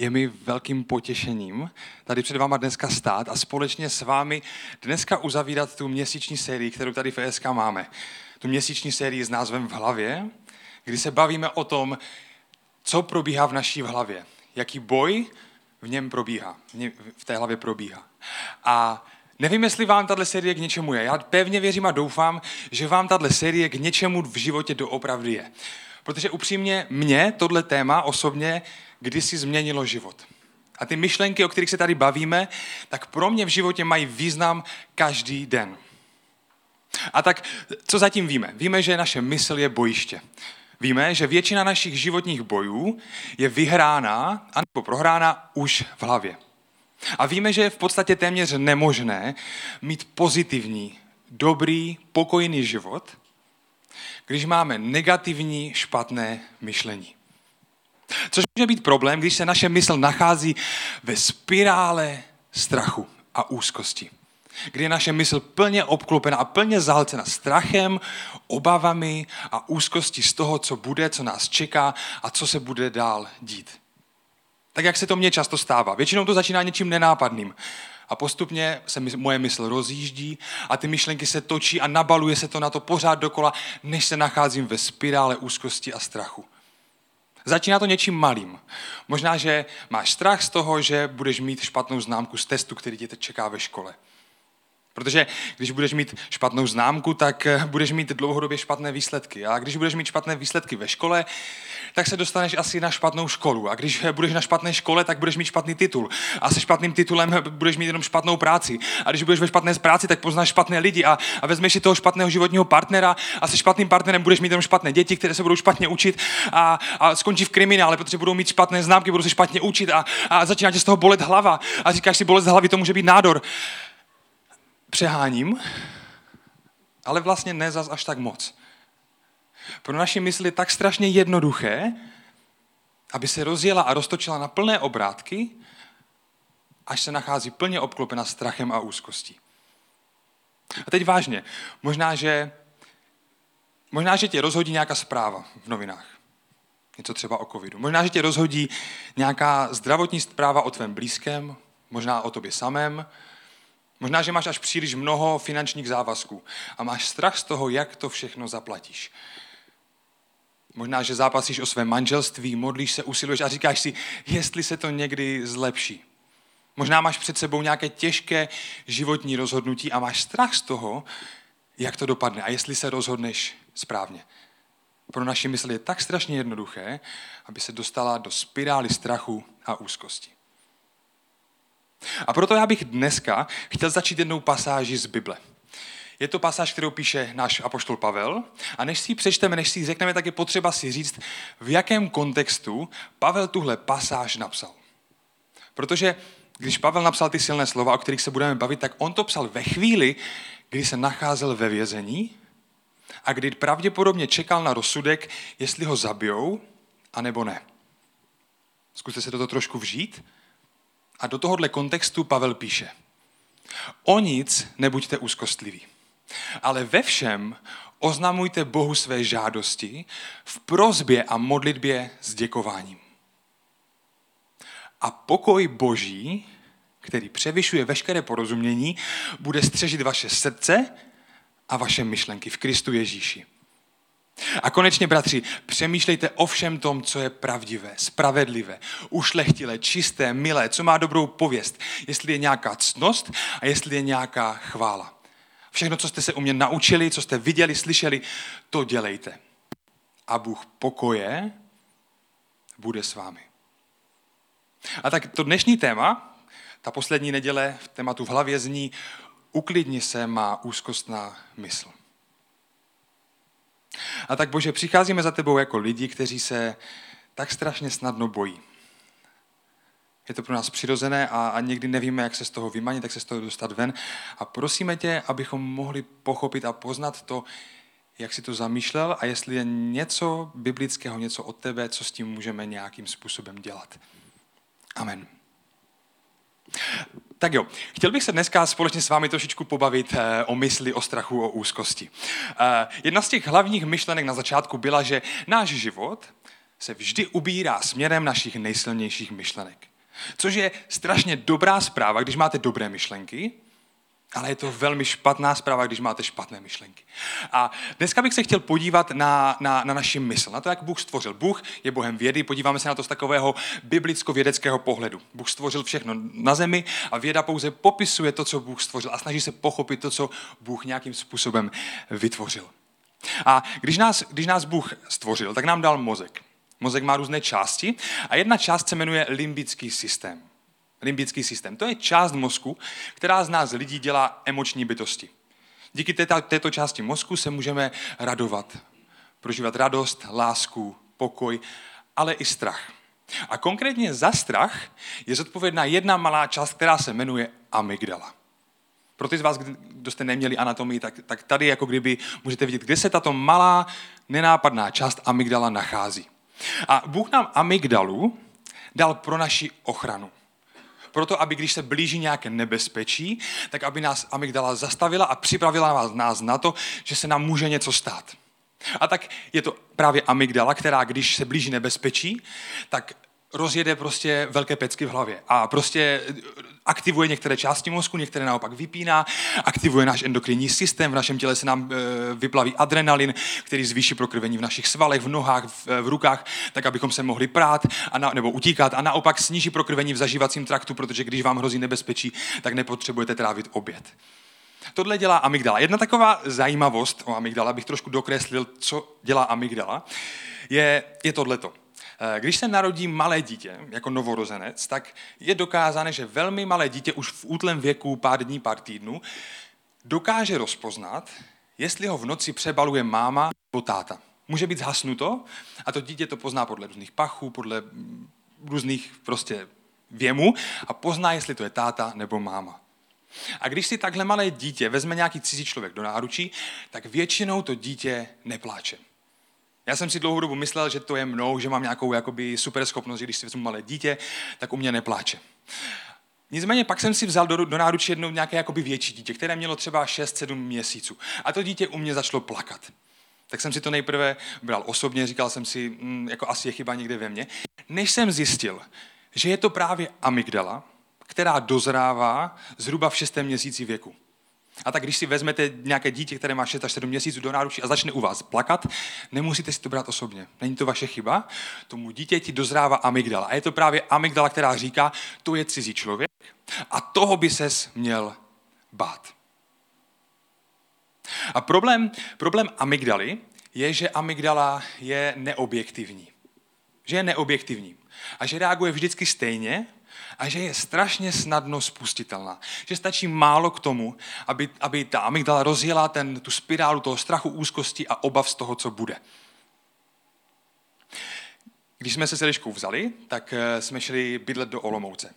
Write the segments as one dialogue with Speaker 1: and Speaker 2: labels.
Speaker 1: Je mi velkým potěšením tady před váma dneska stát a společně s vámi dneska uzavírat tu měsíční sérii, kterou tady v ESK máme. Tu měsíční sérii s názvem V hlavě, kdy se bavíme o tom, co probíhá v naší hlavě, jaký boj v něm probíhá, v té hlavě probíhá. A Nevím, jestli vám tahle série k něčemu je. Já pevně věřím a doufám, že vám tahle série k něčemu v životě doopravdy je. Protože upřímně mě tohle téma osobně kdysi změnilo život. A ty myšlenky, o kterých se tady bavíme, tak pro mě v životě mají význam každý den. A tak, co zatím víme? Víme, že naše mysl je bojiště. Víme, že většina našich životních bojů je vyhrána anebo prohrána už v hlavě. A víme, že je v podstatě téměř nemožné mít pozitivní, dobrý, pokojný život, když máme negativní, špatné myšlení. Což může být problém, když se naše mysl nachází ve spirále strachu a úzkosti. Kdy je naše mysl plně obklopena a plně zahlcena strachem, obavami a úzkostí z toho, co bude, co nás čeká a co se bude dál dít. Tak jak se to mně často stává. Většinou to začíná něčím nenápadným. A postupně se moje mysl rozjíždí a ty myšlenky se točí a nabaluje se to na to pořád dokola, než se nacházím ve spirále úzkosti a strachu. Začíná to něčím malým. Možná, že máš strach z toho, že budeš mít špatnou známku z testu, který tě teď čeká ve škole. Protože když budeš mít špatnou známku, tak eh, budeš mít dlouhodobě špatné výsledky. A když budeš mít špatné výsledky ve škole, tak se dostaneš asi na špatnou školu. A když eh, budeš na špatné škole, tak budeš mít špatný titul. A se špatným titulem eh, budeš mít jenom špatnou práci. A když budeš ve špatné práci, tak poznáš špatné lidi a, a vezmeš si toho špatného životního partnera a se špatným partnerem budeš mít jenom špatné děti, které se budou špatně učit a, a skončí v kriminále, protože budou mít špatné známky, budou se špatně učit a, a začíná tě z toho bolet hlava. A říkáš si, bolest hlavy to může být nádor přeháním, ale vlastně ne zas až tak moc. Pro naši mysli tak strašně jednoduché, aby se rozjela a roztočila na plné obrátky, až se nachází plně obklopena strachem a úzkostí. A teď vážně, možná, že, možná, že tě rozhodí nějaká zpráva v novinách. Něco třeba o covidu. Možná, že tě rozhodí nějaká zdravotní zpráva o tvém blízkém, možná o tobě samém, Možná, že máš až příliš mnoho finančních závazků a máš strach z toho, jak to všechno zaplatíš. Možná, že zápasíš o své manželství, modlíš se, usiluješ a říkáš si, jestli se to někdy zlepší. Možná máš před sebou nějaké těžké životní rozhodnutí a máš strach z toho, jak to dopadne a jestli se rozhodneš správně. Pro naši mysl je tak strašně jednoduché, aby se dostala do spirály strachu a úzkosti. A proto já bych dneska chtěl začít jednou pasáží z Bible. Je to pasáž, kterou píše náš apoštol Pavel. A než si ji přečteme, než si ji řekneme, tak je potřeba si říct, v jakém kontextu Pavel tuhle pasáž napsal. Protože když Pavel napsal ty silné slova, o kterých se budeme bavit, tak on to psal ve chvíli, kdy se nacházel ve vězení a kdy pravděpodobně čekal na rozsudek, jestli ho zabijou, anebo ne. Zkuste se toto trošku vžít. A do tohohle kontextu Pavel píše. O nic nebuďte úzkostliví, ale ve všem oznamujte Bohu své žádosti v prozbě a modlitbě s děkováním. A pokoj Boží, který převyšuje veškeré porozumění, bude střežit vaše srdce a vaše myšlenky v Kristu Ježíši. A konečně, bratři, přemýšlejte o všem tom, co je pravdivé, spravedlivé, ušlechtilé, čisté, milé, co má dobrou pověst, jestli je nějaká ctnost a jestli je nějaká chvála. Všechno, co jste se u mě naučili, co jste viděli, slyšeli, to dělejte. A Bůh pokoje bude s vámi. A tak to dnešní téma, ta poslední neděle v tématu v hlavě zní uklidni se má úzkostná mysl. A tak Bože, přicházíme za tebou jako lidi, kteří se tak strašně snadno bojí. Je to pro nás přirozené a, a někdy nevíme, jak se z toho vymanit, jak se z toho dostat ven. A prosíme tě, abychom mohli pochopit a poznat to, jak si to zamýšlel a jestli je něco biblického, něco od tebe, co s tím můžeme nějakým způsobem dělat. Amen. Tak jo, chtěl bych se dneska společně s vámi trošičku pobavit eh, o mysli, o strachu, o úzkosti. Eh, jedna z těch hlavních myšlenek na začátku byla, že náš život se vždy ubírá směrem našich nejsilnějších myšlenek. Což je strašně dobrá zpráva, když máte dobré myšlenky, ale je to velmi špatná zpráva, když máte špatné myšlenky. A dneska bych se chtěl podívat na, na, na naši mysl, na to, jak Bůh stvořil. Bůh je Bohem vědy, podíváme se na to z takového biblicko-vědeckého pohledu. Bůh stvořil všechno na zemi a věda pouze popisuje to, co Bůh stvořil a snaží se pochopit to, co Bůh nějakým způsobem vytvořil. A když nás, když nás Bůh stvořil, tak nám dal mozek. Mozek má různé části a jedna část se jmenuje limbický systém. Limbický systém. To je část mozku, která z nás lidí dělá emoční bytosti. Díky této, této části mozku se můžeme radovat, prožívat radost, lásku, pokoj, ale i strach. A konkrétně za strach je zodpovědná jedna malá část, která se jmenuje amygdala. Pro ty z vás, kdo jste neměli anatomii, tak, tak tady jako kdyby můžete vidět, kde se tato malá, nenápadná část amygdala nachází. A Bůh nám amygdalu dal pro naši ochranu. Proto, aby když se blíží nějaké nebezpečí, tak aby nás amygdala zastavila a připravila nás na to, že se nám může něco stát. A tak je to právě amygdala, která když se blíží nebezpečí, tak rozjede prostě velké pecky v hlavě a prostě aktivuje některé části mozku, některé naopak vypíná, aktivuje náš endokrinní systém, v našem těle se nám e, vyplaví adrenalin, který zvýší prokrvení v našich svalech, v nohách, v, v rukách, tak abychom se mohli prát a na, nebo utíkat a naopak sníží prokrvení v zažívacím traktu, protože když vám hrozí nebezpečí, tak nepotřebujete trávit oběd. Tohle dělá amygdala. Jedna taková zajímavost o amygdala, bych trošku dokreslil, co dělá amygdala, je, je tohleto. Eh, když se narodí malé dítě, jako novorozenec, tak je dokázané, že velmi malé dítě už v útlém věku, pár dní, pár týdnů, dokáže rozpoznat, jestli ho v noci přebaluje máma nebo táta. Může být zhasnuto a to dítě to pozná podle různých pachů, podle různých prostě věmů a pozná, jestli to je táta nebo máma. A když si takhle malé dítě vezme nějaký cizí člověk do náručí, tak většinou to dítě nepláče. Já jsem si dlouhou dobu myslel, že to je mnou, že mám nějakou jakoby super schopnost, že když si vezmu malé dítě, tak u mě nepláče. Nicméně pak jsem si vzal do, do náručí jednou nějaké jakoby větší dítě, které mělo třeba 6-7 měsíců. A to dítě u mě začalo plakat. Tak jsem si to nejprve bral osobně, říkal jsem si, hm, jako asi je chyba někde ve mně. Než jsem zjistil, že je to právě amygdala, která dozrává zhruba v šestém měsíci věku. A tak když si vezmete nějaké dítě, které má 6 až 7 měsíců do náručí a začne u vás plakat, nemusíte si to brát osobně. Není to vaše chyba. Tomu dítěti dozrává amygdala. A je to právě amygdala, která říká, to je cizí člověk a toho by ses měl bát. A problém, problém amygdaly je, že amygdala je neobjektivní. Že je neobjektivní. A že reaguje vždycky stejně a že je strašně snadno spustitelná. Že stačí málo k tomu, aby, aby ta amygdala rozjela ten, tu spirálu toho strachu, úzkosti a obav z toho, co bude. Když jsme se s Eliškou vzali, tak eh, jsme šli bydlet do Olomouce.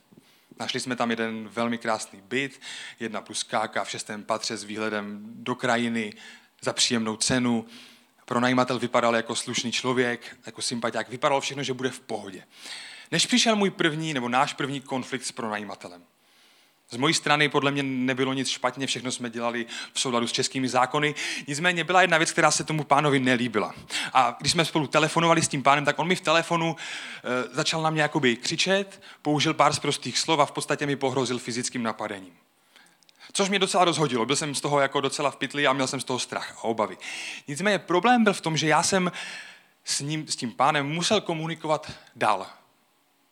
Speaker 1: Našli jsme tam jeden velmi krásný byt, jedna plus káka v šestém patře s výhledem do krajiny za příjemnou cenu. Pronajímatel vypadal jako slušný člověk, jako sympatiák, vypadalo všechno, že bude v pohodě než přišel můj první nebo náš první konflikt s pronajímatelem. Z mojí strany podle mě nebylo nic špatně, všechno jsme dělali v souladu s českými zákony. Nicméně byla jedna věc, která se tomu pánovi nelíbila. A když jsme spolu telefonovali s tím pánem, tak on mi v telefonu e, začal na mě jakoby křičet, použil pár z prostých slov a v podstatě mi pohrozil fyzickým napadením. Což mě docela rozhodilo. Byl jsem z toho jako docela v pytli a měl jsem z toho strach a obavy. Nicméně problém byl v tom, že já jsem s, ním, s tím pánem musel komunikovat dál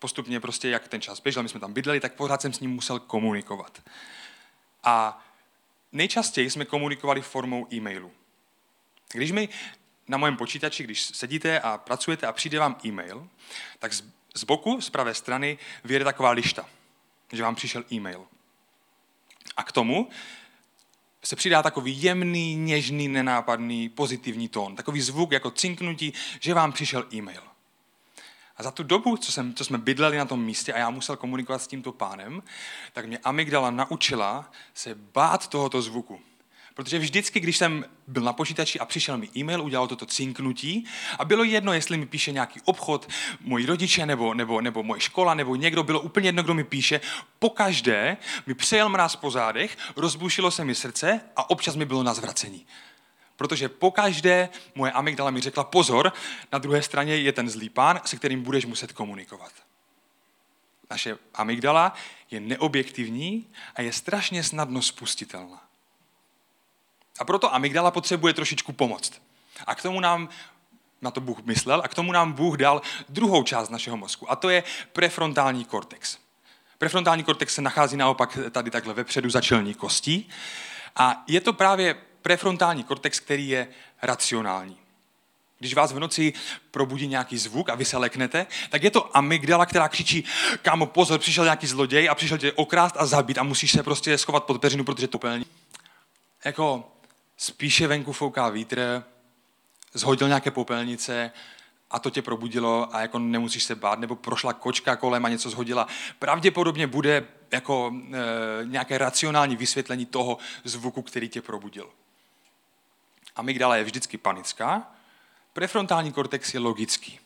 Speaker 1: postupně prostě, jak ten čas běžel, my jsme tam bydleli, tak pořád jsem s ním musel komunikovat. A nejčastěji jsme komunikovali formou e-mailu. Když mi na mém počítači, když sedíte a pracujete a přijde vám e-mail, tak z, boku, z pravé strany, vyjede taková lišta, že vám přišel e-mail. A k tomu se přidá takový jemný, něžný, nenápadný, pozitivní tón. Takový zvuk jako cinknutí, že vám přišel e-mail. A za tu dobu, co, jsem, co jsme bydleli na tom místě a já musel komunikovat s tímto pánem, tak mě amygdala naučila se bát tohoto zvuku. Protože vždycky, když jsem byl na počítači a přišel mi e-mail, udělal toto cinknutí a bylo jedno, jestli mi píše nějaký obchod, moji rodiče nebo, nebo, nebo moje škola nebo někdo, bylo úplně jedno, kdo mi píše, pokaždé mi přejel mráz po zádech, rozbušilo se mi srdce a občas mi bylo na zvracení. Protože pokaždé moje amygdala mi řekla, pozor, na druhé straně je ten zlý pán, se kterým budeš muset komunikovat. naše amygdala, je neobjektivní a je strašně snadno spustitelná. A proto amygdala potřebuje trošičku pomoct. A k tomu nám na to Bůh myslel a k tomu nám Bůh dal druhou část našeho mozku a to je prefrontální kortex. Prefrontální kortex se nachází naopak tady takhle vepředu za čelní kostí a je to právě prefrontální kortex, který je racionální. Když vás v noci probudí nějaký zvuk a vy se leknete, tak je to amygdala, která křičí, kámo, pozor, přišel nějaký zloděj a přišel tě okrást a zabít a musíš se prostě schovat pod peřinu, protože to úplně Jako spíše venku fouká vítr, zhodil nějaké popelnice a to tě probudilo a jako nemusíš se bát, nebo prošla kočka kolem a něco zhodila. Pravděpodobně bude jako e, nějaké racionální vysvětlení toho zvuku, který tě probudil. Amygdala je vždycky panická, prefrontální kortex je logický.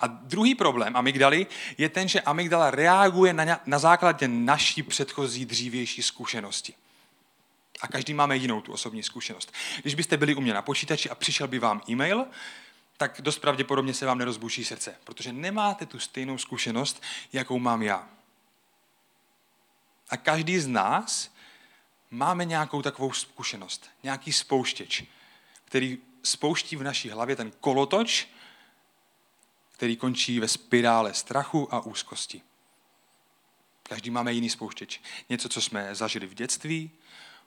Speaker 1: A druhý problém amygdaly je ten, že amygdala reaguje na, na základě naší předchozí dřívější zkušenosti. A každý máme jinou tu osobní zkušenost. Když byste byli u mě na počítači a přišel by vám e-mail, tak dost pravděpodobně se vám nerozbuší srdce, protože nemáte tu stejnou zkušenost, jakou mám já. A každý z nás máme nějakou takovou zkušenost, nějaký spouštěč, který spouští v naší hlavě ten kolotoč, který končí ve spirále strachu a úzkosti. Každý máme jiný spouštěč. Něco, co jsme zažili v dětství,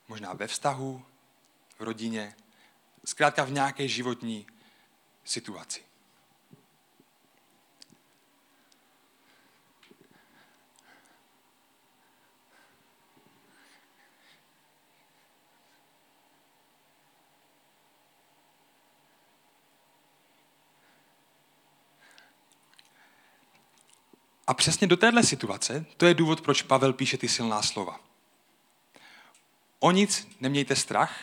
Speaker 1: možná ve vztahu, v rodině, zkrátka v nějaké životní situaci. A přesně do téhle situace, to je důvod, proč Pavel píše ty silná slova. O nic nemějte strach,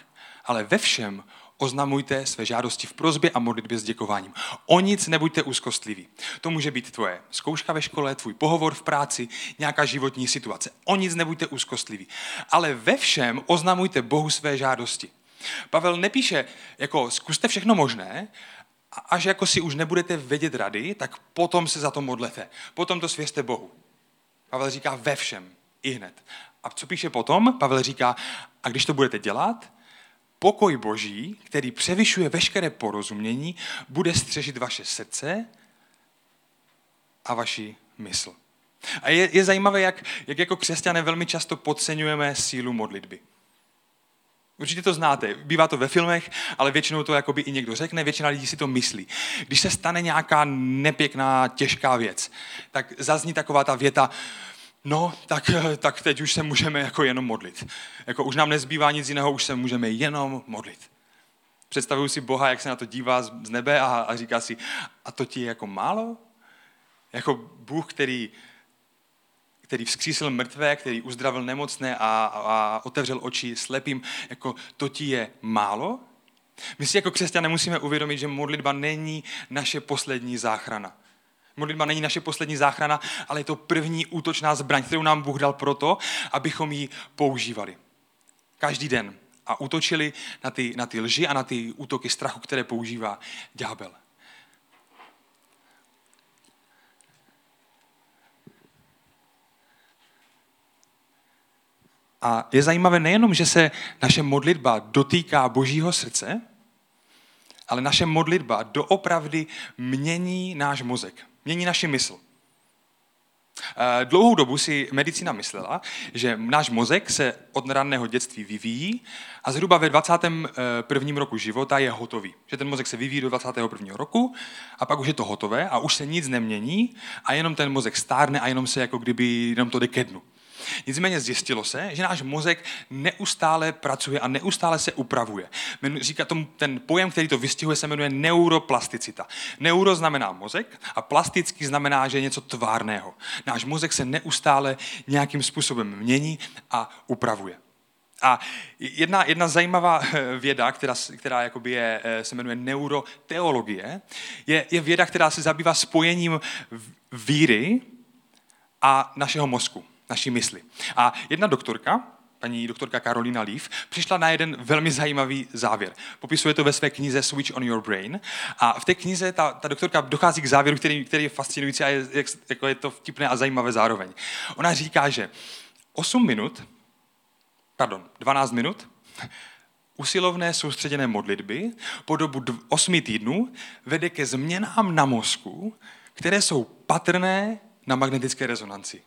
Speaker 1: ale ve všem oznamujte své žádosti v prozbě a modlitbě s děkováním. O nic nebuďte úzkostliví. To může být tvoje zkouška ve škole, tvůj pohovor v práci, nějaká životní situace. O nic nebuďte úzkostliví. Ale ve všem oznamujte Bohu své žádosti. Pavel nepíše, jako zkuste všechno možné, až jako si už nebudete vědět rady, tak potom se za to modlete. Potom to svěřte Bohu. Pavel říká ve všem, i hned. A co píše potom? Pavel říká, a když to budete dělat, pokoj Boží, který převyšuje veškeré porozumění, bude střežit vaše srdce a vaši mysl. A je, je zajímavé, jak, jak jako křesťané velmi často podceňujeme sílu modlitby. Určitě to znáte, bývá to ve filmech, ale většinou to jakoby i někdo řekne, většina lidí si to myslí. Když se stane nějaká nepěkná, těžká věc, tak zazní taková ta věta, no, tak, tak teď už se můžeme jako jenom modlit. Jako už nám nezbývá nic jiného, už se můžeme jenom modlit. Představuju si Boha, jak se na to dívá z nebe a, a říká si, a to ti je jako málo? Jako Bůh, který, který vzkřísil mrtvé, který uzdravil nemocné a, a otevřel oči slepým, jako to ti je málo? My si jako křesťané musíme uvědomit, že modlitba není naše poslední záchrana. Modlitba není naše poslední záchrana, ale je to první útočná zbraň, kterou nám Bůh dal proto, abychom ji používali. Každý den. A útočili na ty, na ty lži a na ty útoky strachu, které používá ďábel. A je zajímavé nejenom, že se naše modlitba dotýká Božího srdce, ale naše modlitba doopravdy mění náš mozek mění naši mysl. Eh, dlouhou dobu si medicína myslela, že náš mozek se od raného dětství vyvíjí a zhruba ve 21. roku života je hotový. Že ten mozek se vyvíjí do 21. roku a pak už je to hotové a už se nic nemění a jenom ten mozek stárne a jenom se jako kdyby jenom to jde ke dnu. Nicméně zjistilo se, že náš mozek neustále pracuje a neustále se upravuje. Říká tomu, ten pojem, který to vystihuje, se jmenuje neuroplasticita. Neuro znamená mozek a plastický znamená, že je něco tvárného. Náš mozek se neustále nějakým způsobem mění a upravuje. A jedna, jedna zajímavá eh, věda, která, která jakoby je, eh, se jmenuje neuroteologie, je, je věda, která se zabývá spojením víry a našeho mozku naší mysli. A jedna doktorka, paní doktorka Karolina Leaf, přišla na jeden velmi zajímavý závěr. Popisuje to ve své knize Switch on Your Brain. A v té knize ta, ta doktorka dochází k závěru, který, který je fascinující a je, jak, jako je to vtipné a zajímavé zároveň. Ona říká, že 8 minut, pardon, 12 minut, usilovné soustředěné modlitby po dobu 8 týdnů vede ke změnám na mozku, které jsou patrné na magnetické rezonanci.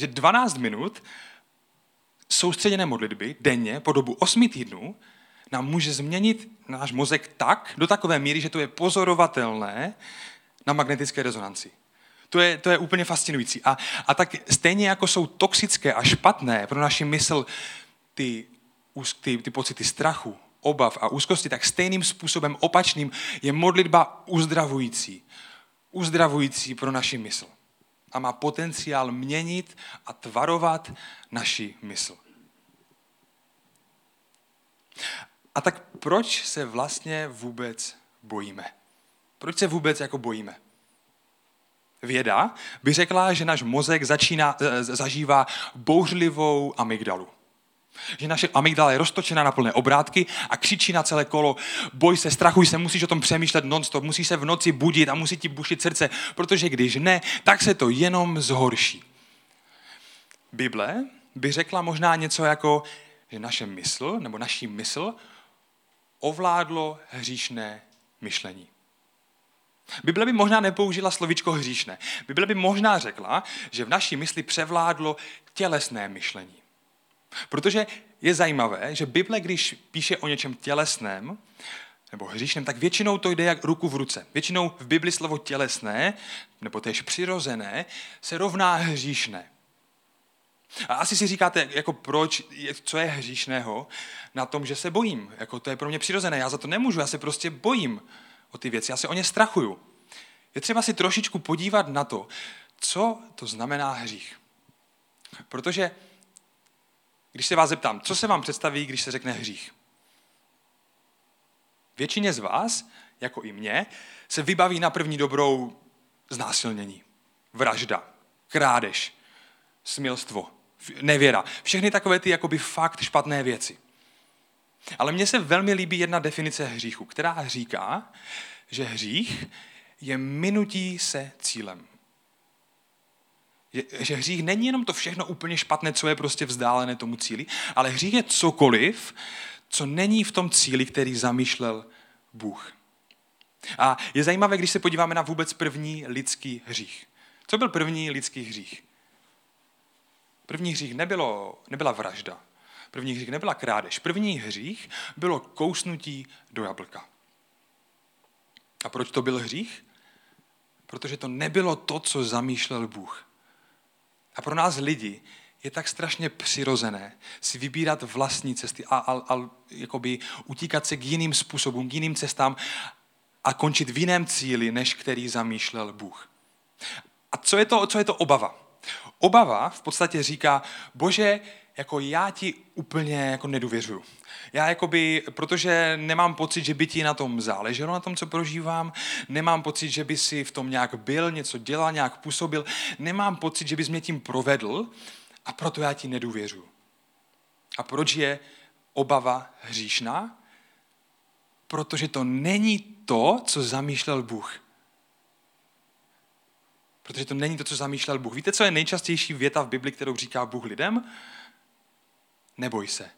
Speaker 1: Že 12 minut soustředěné modlitby denně po dobu 8 týdnů nám může změnit náš mozek tak, do takové míry, že to je pozorovatelné na magnetické rezonanci. To je, to je úplně fascinující. A, a tak stejně jako jsou toxické a špatné pro naši mysl ty, ty, ty pocity strachu, obav a úzkosti, tak stejným způsobem opačným je modlitba uzdravující. Uzdravující pro naši mysl. A má potenciál měnit a tvarovat naši mysl. A tak proč se vlastně vůbec bojíme? Proč se vůbec jako bojíme? Věda by řekla, že náš mozek začíná, e, zažívá bouřlivou amygdalu. Že naše amygdala je roztočená na plné obrátky a křičí na celé kolo, boj se, strachuj se, musíš o tom přemýšlet nonstop, musíš se v noci budit a musí ti bušit srdce, protože když ne, tak se to jenom zhorší. Bible by řekla možná něco jako, že naše mysl, nebo naší mysl, ovládlo hříšné myšlení. Bible by možná nepoužila slovičko hříšné. Bible by možná řekla, že v naší mysli převládlo tělesné myšlení. Protože je zajímavé, že Bible, když píše o něčem tělesném nebo hříšném, tak většinou to jde jak ruku v ruce. Většinou v Bibli slovo tělesné, nebo též přirozené, se rovná hříšné. A asi si říkáte, jako proč, co je hříšného na tom, že se bojím. Jako to je pro mě přirozené, já za to nemůžu, já se prostě bojím o ty věci, já se o ně strachuju. Je třeba si trošičku podívat na to, co to znamená hřích. Protože když se vás zeptám, co se vám představí, když se řekne hřích? Většině z vás, jako i mě, se vybaví na první dobrou znásilnění, vražda, krádež, smilstvo, nevěra. Všechny takové ty jakoby fakt špatné věci. Ale mně se velmi líbí jedna definice hříchu, která říká, že hřích je minutí se cílem. Že, že hřích není jenom to všechno úplně špatné, co je prostě vzdálené tomu cíli, ale hřích je cokoliv, co není v tom cíli, který zamýšlel Bůh. A je zajímavé, když se podíváme na vůbec první lidský hřích. Co byl první lidský hřích? První hřích nebylo, nebyla vražda. První hřích nebyla krádež. První hřích bylo kousnutí do jablka. A proč to byl hřích? Protože to nebylo to, co zamýšlel Bůh. A pro nás lidi je tak strašně přirozené si vybírat vlastní cesty a, a, a jakoby utíkat se k jiným způsobům, k jiným cestám a končit v jiném cíli, než který zamýšlel Bůh. A co je to, co je to obava? Obava v podstatě říká, bože, jako já ti úplně jako nedůvěřuju. Já jakoby, protože nemám pocit, že by ti na tom záleželo, na tom, co prožívám, nemám pocit, že by si v tom nějak byl, něco dělal, nějak působil, nemám pocit, že bys mě tím provedl a proto já ti nedůvěřuju. A proč je obava hříšná? Protože to není to, co zamýšlel Bůh. Protože to není to, co zamýšlel Bůh. Víte, co je nejčastější věta v Bibli, kterou říká Bůh lidem? Neboj se.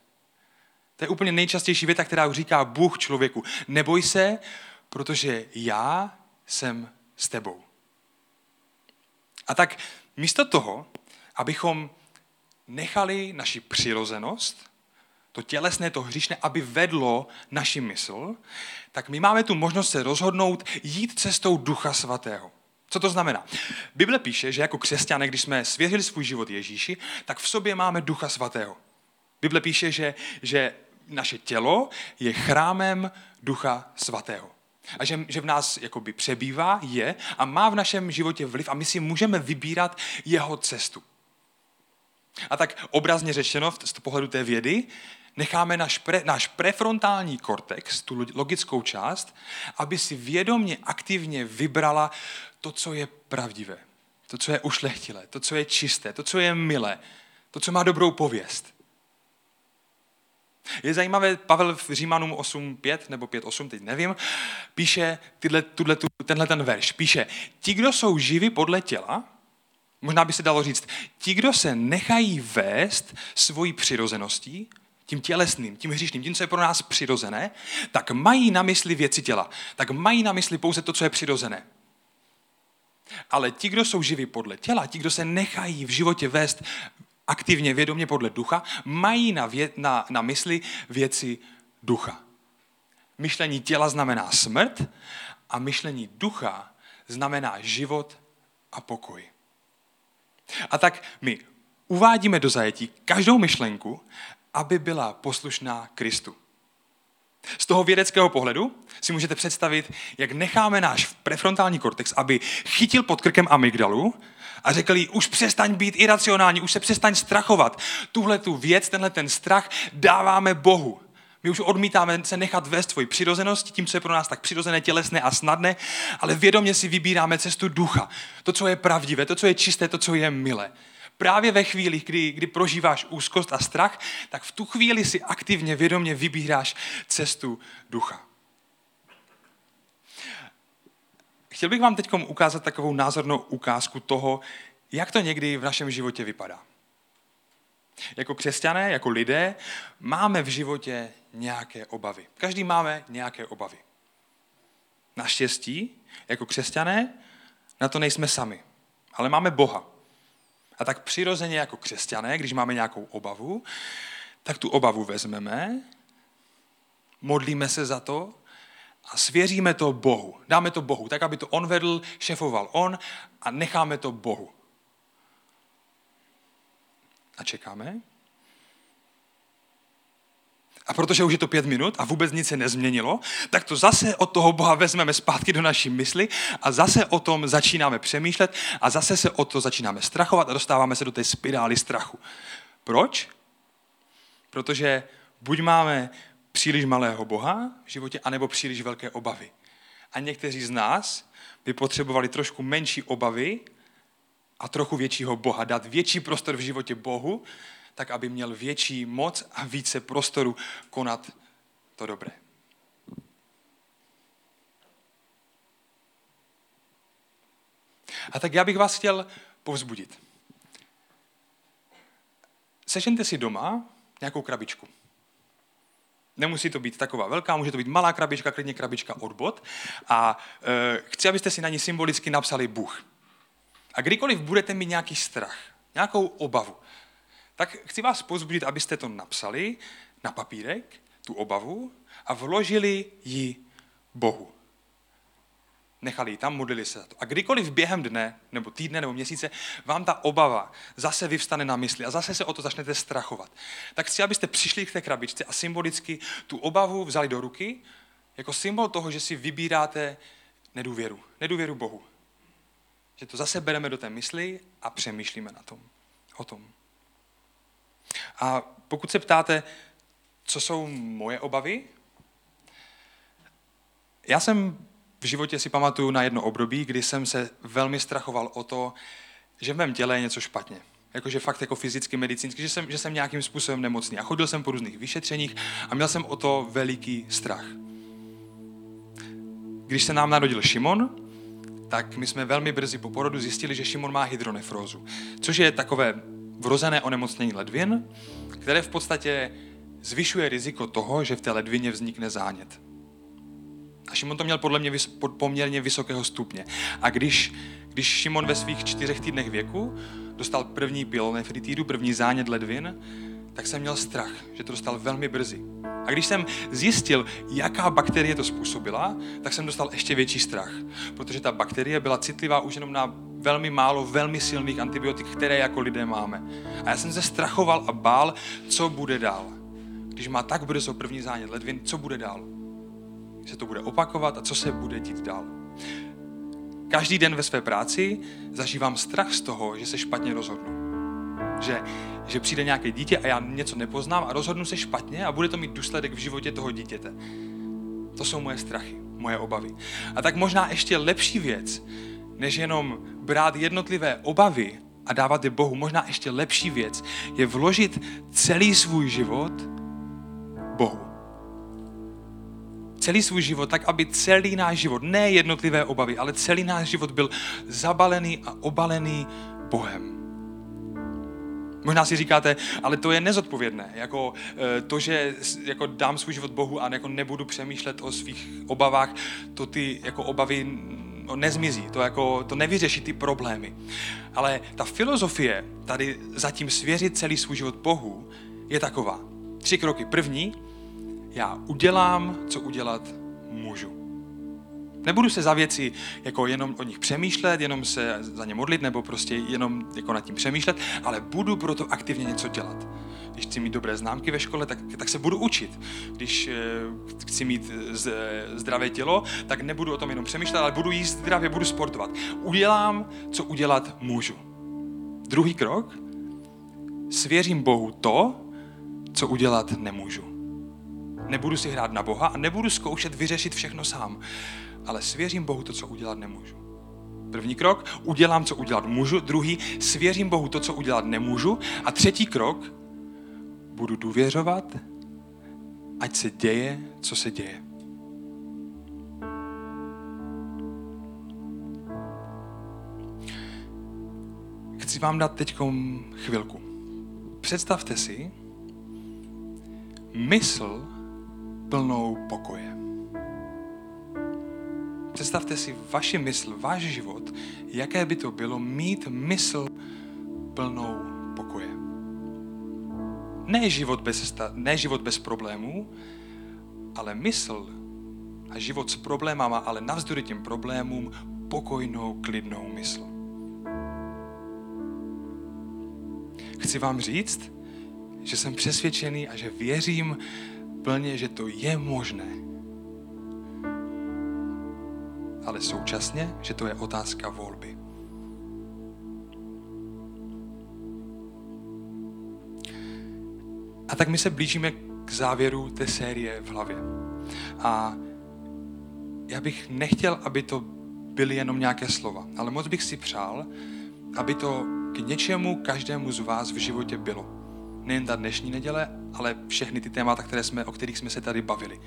Speaker 1: To je úplně nejčastější věta, která říká Bůh člověku. Neboj se, protože já jsem s tebou. A tak místo toho, abychom nechali naši přirozenost, to tělesné, to hříšné, aby vedlo naši mysl, tak my máme tu možnost se rozhodnout jít cestou Ducha Svatého. Co to znamená? Bible píše, že jako křesťané, když jsme svěřili svůj život Ježíši, tak v sobě máme Ducha Svatého. Bible píše, že, že naše tělo je chrámem Ducha Svatého. A že, že v nás jakoby přebývá, je a má v našem životě vliv a my si můžeme vybírat jeho cestu. A tak obrazně řečeno, z pohledu té vědy, necháme náš, pre, náš prefrontální kortex, tu logickou část, aby si vědomně, aktivně vybrala to, co je pravdivé, to, co je ušlechtilé, to, co je čisté, to, co je milé, to, co má dobrou pověst. Je zajímavé, Pavel v Římanům 8.5 nebo 5.8, teď nevím, píše tyhle, tuhle, tenhle ten verš. Píše, ti, kdo jsou živi podle těla, možná by se dalo říct, ti, kdo se nechají vést svojí přirozeností, tím tělesným, tím hříšným, tím, co je pro nás přirozené, tak mají na mysli věci těla. Tak mají na mysli pouze to, co je přirozené. Ale ti, kdo jsou živí podle těla, ti, kdo se nechají v životě vést aktivně, vědomě podle ducha, mají na, vě, na, na mysli věci ducha. Myšlení těla znamená smrt a myšlení ducha znamená život a pokoj. A tak my uvádíme do zajetí každou myšlenku, aby byla poslušná Kristu. Z toho vědeckého pohledu si můžete představit, jak necháme náš prefrontální kortex, aby chytil pod krkem amygdalu a řekl jí, už přestaň být iracionální, už se přestaň strachovat. Tuhle tu věc, tenhle ten strach dáváme Bohu. My už odmítáme se nechat vést svoji přirozenost, tím, co je pro nás tak přirozené, tělesné a snadné, ale vědomě si vybíráme cestu ducha. To, co je pravdivé, to, co je čisté, to, co je milé. Právě ve chvíli, kdy, kdy prožíváš úzkost a strach, tak v tu chvíli si aktivně, vědomě vybíráš cestu ducha. Chtěl bych vám teď ukázat takovou názornou ukázku toho, jak to někdy v našem životě vypadá. Jako křesťané, jako lidé, máme v životě nějaké obavy. Každý máme nějaké obavy. Naštěstí, jako křesťané, na to nejsme sami. Ale máme Boha. A tak přirozeně jako křesťané, když máme nějakou obavu, tak tu obavu vezmeme, modlíme se za to a svěříme to Bohu. Dáme to Bohu, tak aby to on vedl, šefoval on a necháme to Bohu. A čekáme. A protože už je to pět minut a vůbec nic se nezměnilo, tak to zase od toho Boha vezmeme zpátky do naší mysli a zase o tom začínáme přemýšlet a zase se o to začínáme strachovat a dostáváme se do té spirály strachu. Proč? Protože buď máme příliš malého Boha v životě, anebo příliš velké obavy. A někteří z nás by potřebovali trošku menší obavy a trochu většího Boha, dát větší prostor v životě Bohu, tak aby měl větší moc a více prostoru konat to dobré. A tak já bych vás chtěl povzbudit. Sežente si doma nějakou krabičku. Nemusí to být taková velká, může to být malá krabička, klidně krabička od bod. A e, chci, abyste si na ní symbolicky napsali Bůh. A kdykoliv budete mít nějaký strach, nějakou obavu, tak chci vás pozbudit, abyste to napsali na papírek, tu obavu, a vložili ji Bohu. Nechali ji tam, modlili se za to. A kdykoliv během dne, nebo týdne, nebo měsíce, vám ta obava zase vyvstane na mysli a zase se o to začnete strachovat, tak chci, abyste přišli k té krabičce a symbolicky tu obavu vzali do ruky, jako symbol toho, že si vybíráte nedůvěru. Nedůvěru Bohu. Že to zase bereme do té mysli a přemýšlíme na tom, o tom. A pokud se ptáte, co jsou moje obavy, já jsem v životě si pamatuju na jedno období, kdy jsem se velmi strachoval o to, že v mém těle je něco špatně. Jakože fakt jako fyzicky, medicínsky, že jsem, že jsem nějakým způsobem nemocný. A chodil jsem po různých vyšetřeních a měl jsem o to veliký strach. Když se nám narodil Šimon, tak my jsme velmi brzy po porodu zjistili, že Šimon má hydronefrózu, což je takové vrozené onemocnění ledvin, které v podstatě zvyšuje riziko toho, že v té ledvině vznikne zánět. A Šimon to měl podle mě vys- poměrně vysokého stupně. A když, když Šimon ve svých čtyřech týdnech věku dostal první pilonefritidu, první zánět ledvin, tak jsem měl strach, že to dostal velmi brzy. A když jsem zjistil, jaká bakterie to způsobila, tak jsem dostal ještě větší strach, protože ta bakterie byla citlivá už jenom na velmi málo velmi silných antibiotik, které jako lidé máme. A já jsem se strachoval a bál, co bude dál. Když má tak brzo první zánět ledvin, co bude dál? Se to bude opakovat a co se bude dít dál? Každý den ve své práci zažívám strach z toho, že se špatně rozhodnu. Že, že přijde nějaké dítě a já něco nepoznám a rozhodnu se špatně a bude to mít důsledek v životě toho dítěte. To jsou moje strachy, moje obavy. A tak možná ještě lepší věc, než jenom brát jednotlivé obavy a dávat je Bohu, možná ještě lepší věc je vložit celý svůj život Bohu. Celý svůj život, tak aby celý náš život, ne jednotlivé obavy, ale celý náš život byl zabalený a obalený Bohem. Možná si říkáte, ale to je nezodpovědné. Jako eh, to, že jako dám svůj život Bohu a jako nebudu přemýšlet o svých obavách, to ty jako obavy no, nezmizí, to, jako, to nevyřeší ty problémy. Ale ta filozofie tady zatím svěřit celý svůj život Bohu je taková. Tři kroky. První, já udělám, co udělat můžu. Nebudu se za věci jako jenom o nich přemýšlet, jenom se za ně modlit, nebo prostě jenom jako nad tím přemýšlet, ale budu pro to aktivně něco dělat. Když chci mít dobré známky ve škole, tak, tak se budu učit. Když eh, chci mít z, zdravé tělo, tak nebudu o tom jenom přemýšlet, ale budu jíst zdravě, budu sportovat. Udělám, co udělat můžu. Druhý krok, svěřím Bohu to, co udělat nemůžu. Nebudu si hrát na Boha a nebudu zkoušet vyřešit všechno sám ale svěřím Bohu to, co udělat nemůžu. První krok, udělám, co udělat můžu. Druhý, svěřím Bohu to, co udělat nemůžu. A třetí krok, budu důvěřovat, ať se děje, co se děje. Chci vám dát teď chvilku. Představte si mysl plnou pokoje. Představte si vaši mysl, váš život, jaké by to bylo mít mysl plnou pokoje. Ne život bez, ne život bez problémů, ale mysl a život s problémama, ale navzdory těm problémům pokojnou, klidnou mysl. Chci vám říct, že jsem přesvědčený a že věřím plně, že to je možné ale současně, že to je otázka volby. A tak my se blížíme k závěru té série v hlavě. A já bych nechtěl, aby to byly jenom nějaké slova, ale moc bych si přál, aby to k něčemu každému z vás v životě bylo. Nejen ta dnešní neděle, ale všechny ty témata, které jsme, o kterých jsme se tady bavili.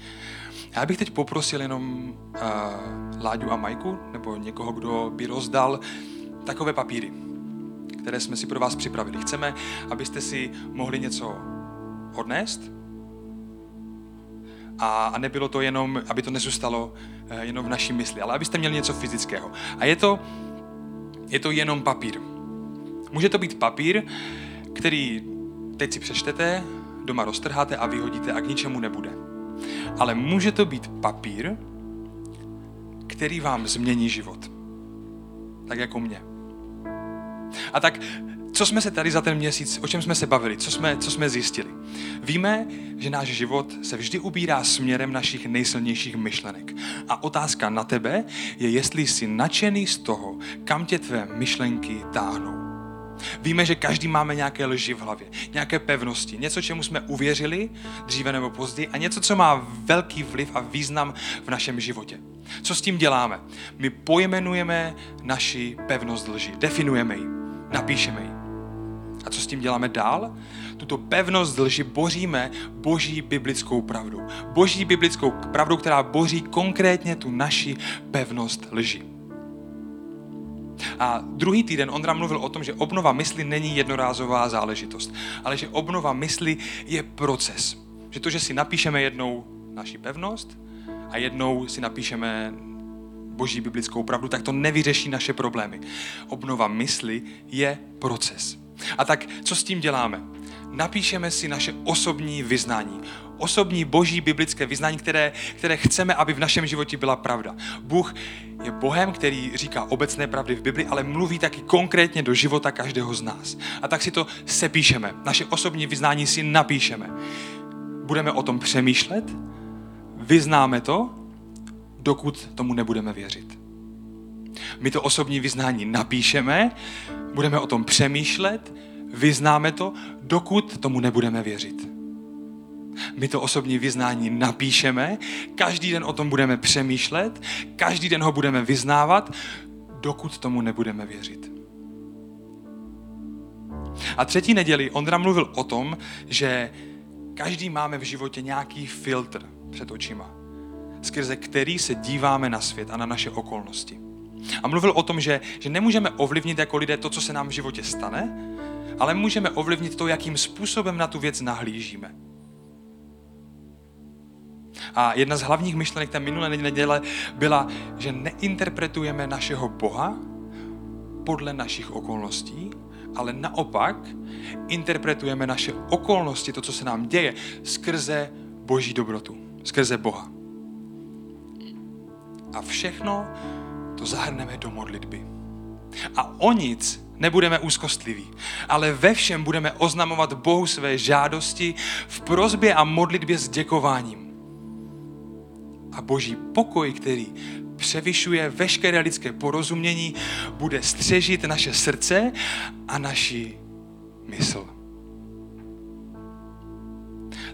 Speaker 1: Já bych teď poprosil jenom uh, Láďu a Majku, nebo někoho, kdo by rozdal takové papíry, které jsme si pro vás připravili. Chceme, abyste si mohli něco odnést a, a nebylo to jenom, aby to nezůstalo uh, jenom v naší mysli, ale abyste měli něco fyzického. A je to, je to jenom papír. Může to být papír, který teď si přečtete, doma roztrháte a vyhodíte a k ničemu nebude. Ale může to být papír, který vám změní život. Tak jako mě. A tak, co jsme se tady za ten měsíc, o čem jsme se bavili, co jsme, co jsme zjistili? Víme, že náš život se vždy ubírá směrem našich nejsilnějších myšlenek. A otázka na tebe je, jestli jsi nadšený z toho, kam tě tvé myšlenky táhnou. Víme, že každý máme nějaké lži v hlavě, nějaké pevnosti, něco, čemu jsme uvěřili dříve nebo později a něco, co má velký vliv a význam v našem životě. Co s tím děláme? My pojmenujeme naši pevnost lži, definujeme ji, napíšeme ji. A co s tím děláme dál? Tuto pevnost lži boříme boží biblickou pravdu. Boží biblickou pravdu, která boří konkrétně tu naši pevnost lži. A druhý týden Ondra mluvil o tom, že obnova mysli není jednorázová záležitost, ale že obnova mysli je proces. Že to, že si napíšeme jednou naši pevnost a jednou si napíšeme boží biblickou pravdu, tak to nevyřeší naše problémy. Obnova mysli je proces. A tak co s tím děláme? Napíšeme si naše osobní vyznání osobní boží biblické vyznání, které, které chceme, aby v našem životě byla pravda. Bůh je Bohem, který říká obecné pravdy v Bibli, ale mluví taky konkrétně do života každého z nás. A tak si to sepíšeme. Naše osobní vyznání si napíšeme. Budeme o tom přemýšlet, vyznáme to, dokud tomu nebudeme věřit. My to osobní vyznání napíšeme, budeme o tom přemýšlet, vyznáme to, dokud tomu nebudeme věřit. My to osobní vyznání napíšeme, každý den o tom budeme přemýšlet, každý den ho budeme vyznávat, dokud tomu nebudeme věřit. A třetí neděli Ondra mluvil o tom, že každý máme v životě nějaký filtr před očima, skrze který se díváme na svět a na naše okolnosti. A mluvil o tom, že, že nemůžeme ovlivnit jako lidé to, co se nám v životě stane, ale můžeme ovlivnit to, jakým způsobem na tu věc nahlížíme. A jedna z hlavních myšlenek té minulé neděle byla, že neinterpretujeme našeho Boha podle našich okolností, ale naopak interpretujeme naše okolnosti, to, co se nám děje, skrze Boží dobrotu, skrze Boha. A všechno to zahrneme do modlitby. A o nic nebudeme úzkostliví, ale ve všem budeme oznamovat Bohu své žádosti v prozbě a modlitbě s děkováním. A boží pokoj, který převyšuje veškeré lidské porozumění, bude střežit naše srdce a naši mysl.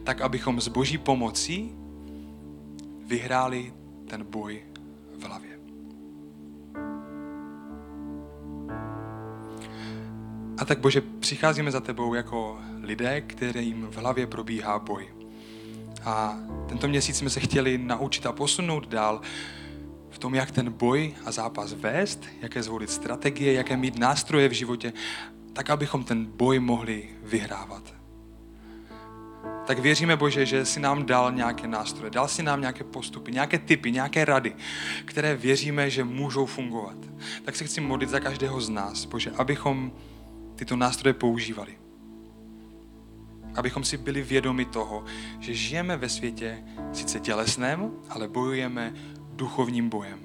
Speaker 1: Tak, abychom s boží pomocí vyhráli ten boj A tak Bože, přicházíme za tebou jako lidé, kterým v hlavě probíhá boj. A tento měsíc jsme se chtěli naučit a posunout dál v tom, jak ten boj a zápas vést, jaké zvolit strategie, jaké mít nástroje v životě, tak abychom ten boj mohli vyhrávat. Tak věříme, Bože, že si nám dal nějaké nástroje, dal si nám nějaké postupy, nějaké typy, nějaké rady, které věříme, že můžou fungovat. Tak se chci modlit za každého z nás, Bože, abychom tyto nástroje používali. Abychom si byli vědomi toho, že žijeme ve světě sice tělesném, ale bojujeme duchovním bojem.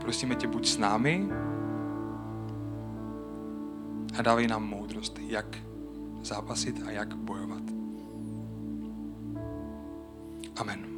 Speaker 1: Prosíme tě, buď s námi a dávej nám moudrost, jak zápasit a jak bojovat. Amen.